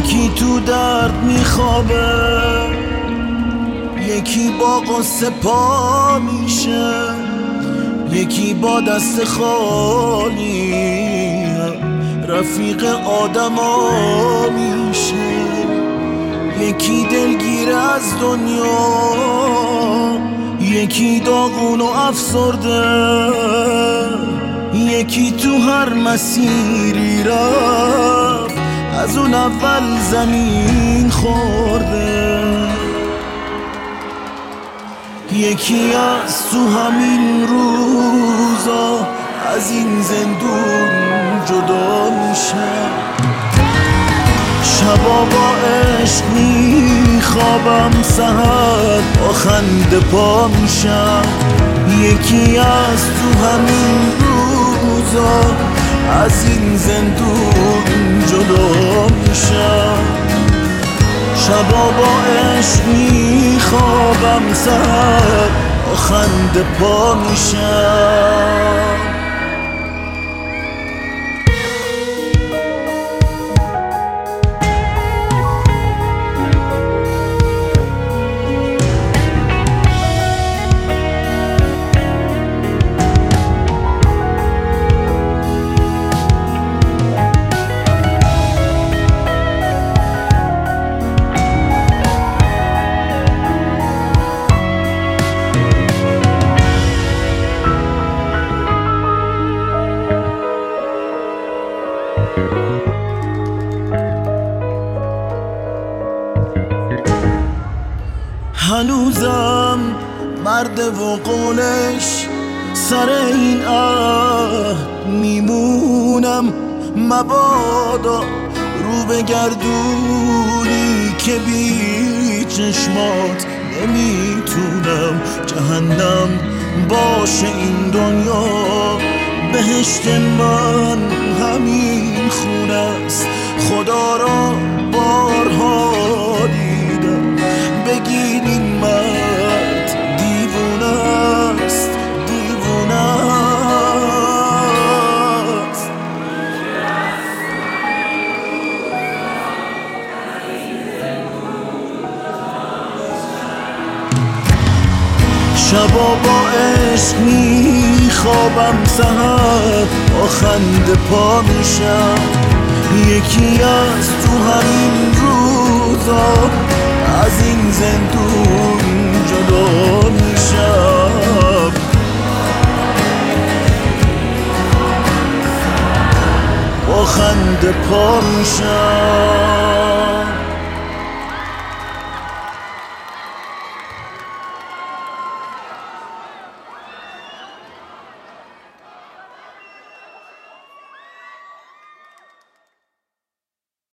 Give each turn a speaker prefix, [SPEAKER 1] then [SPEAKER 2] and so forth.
[SPEAKER 1] یکی تو درد میخوابه یکی با قصه پا میشه یکی با دست خالی. رفیق آدما میشه یکی دلگیر از دنیا یکی داغون و افسرده یکی تو هر مسیری رفت. اون اول زمین خورده. یکی از تو همین روزا از این زندون جدا میشه. شبا با عشق میخوابم سهر با خنده پا میشم. یکی از تو همین روزا از این زندون جدا شبا با عشق میخوابم سر خنده پا میشم. هنوزم مرد و قولش سر این عهد میمونم. مبادا رو به گردونی که بی چشمات نمی‌تونم جهنم باشه این دنیا. بهشت من همین خونه است خدا را شبا با عشق میخوابم سهر با خنده پا میشم. یکی از تو همین روزا از این زندون جدا میشم. با خنده پا میشم.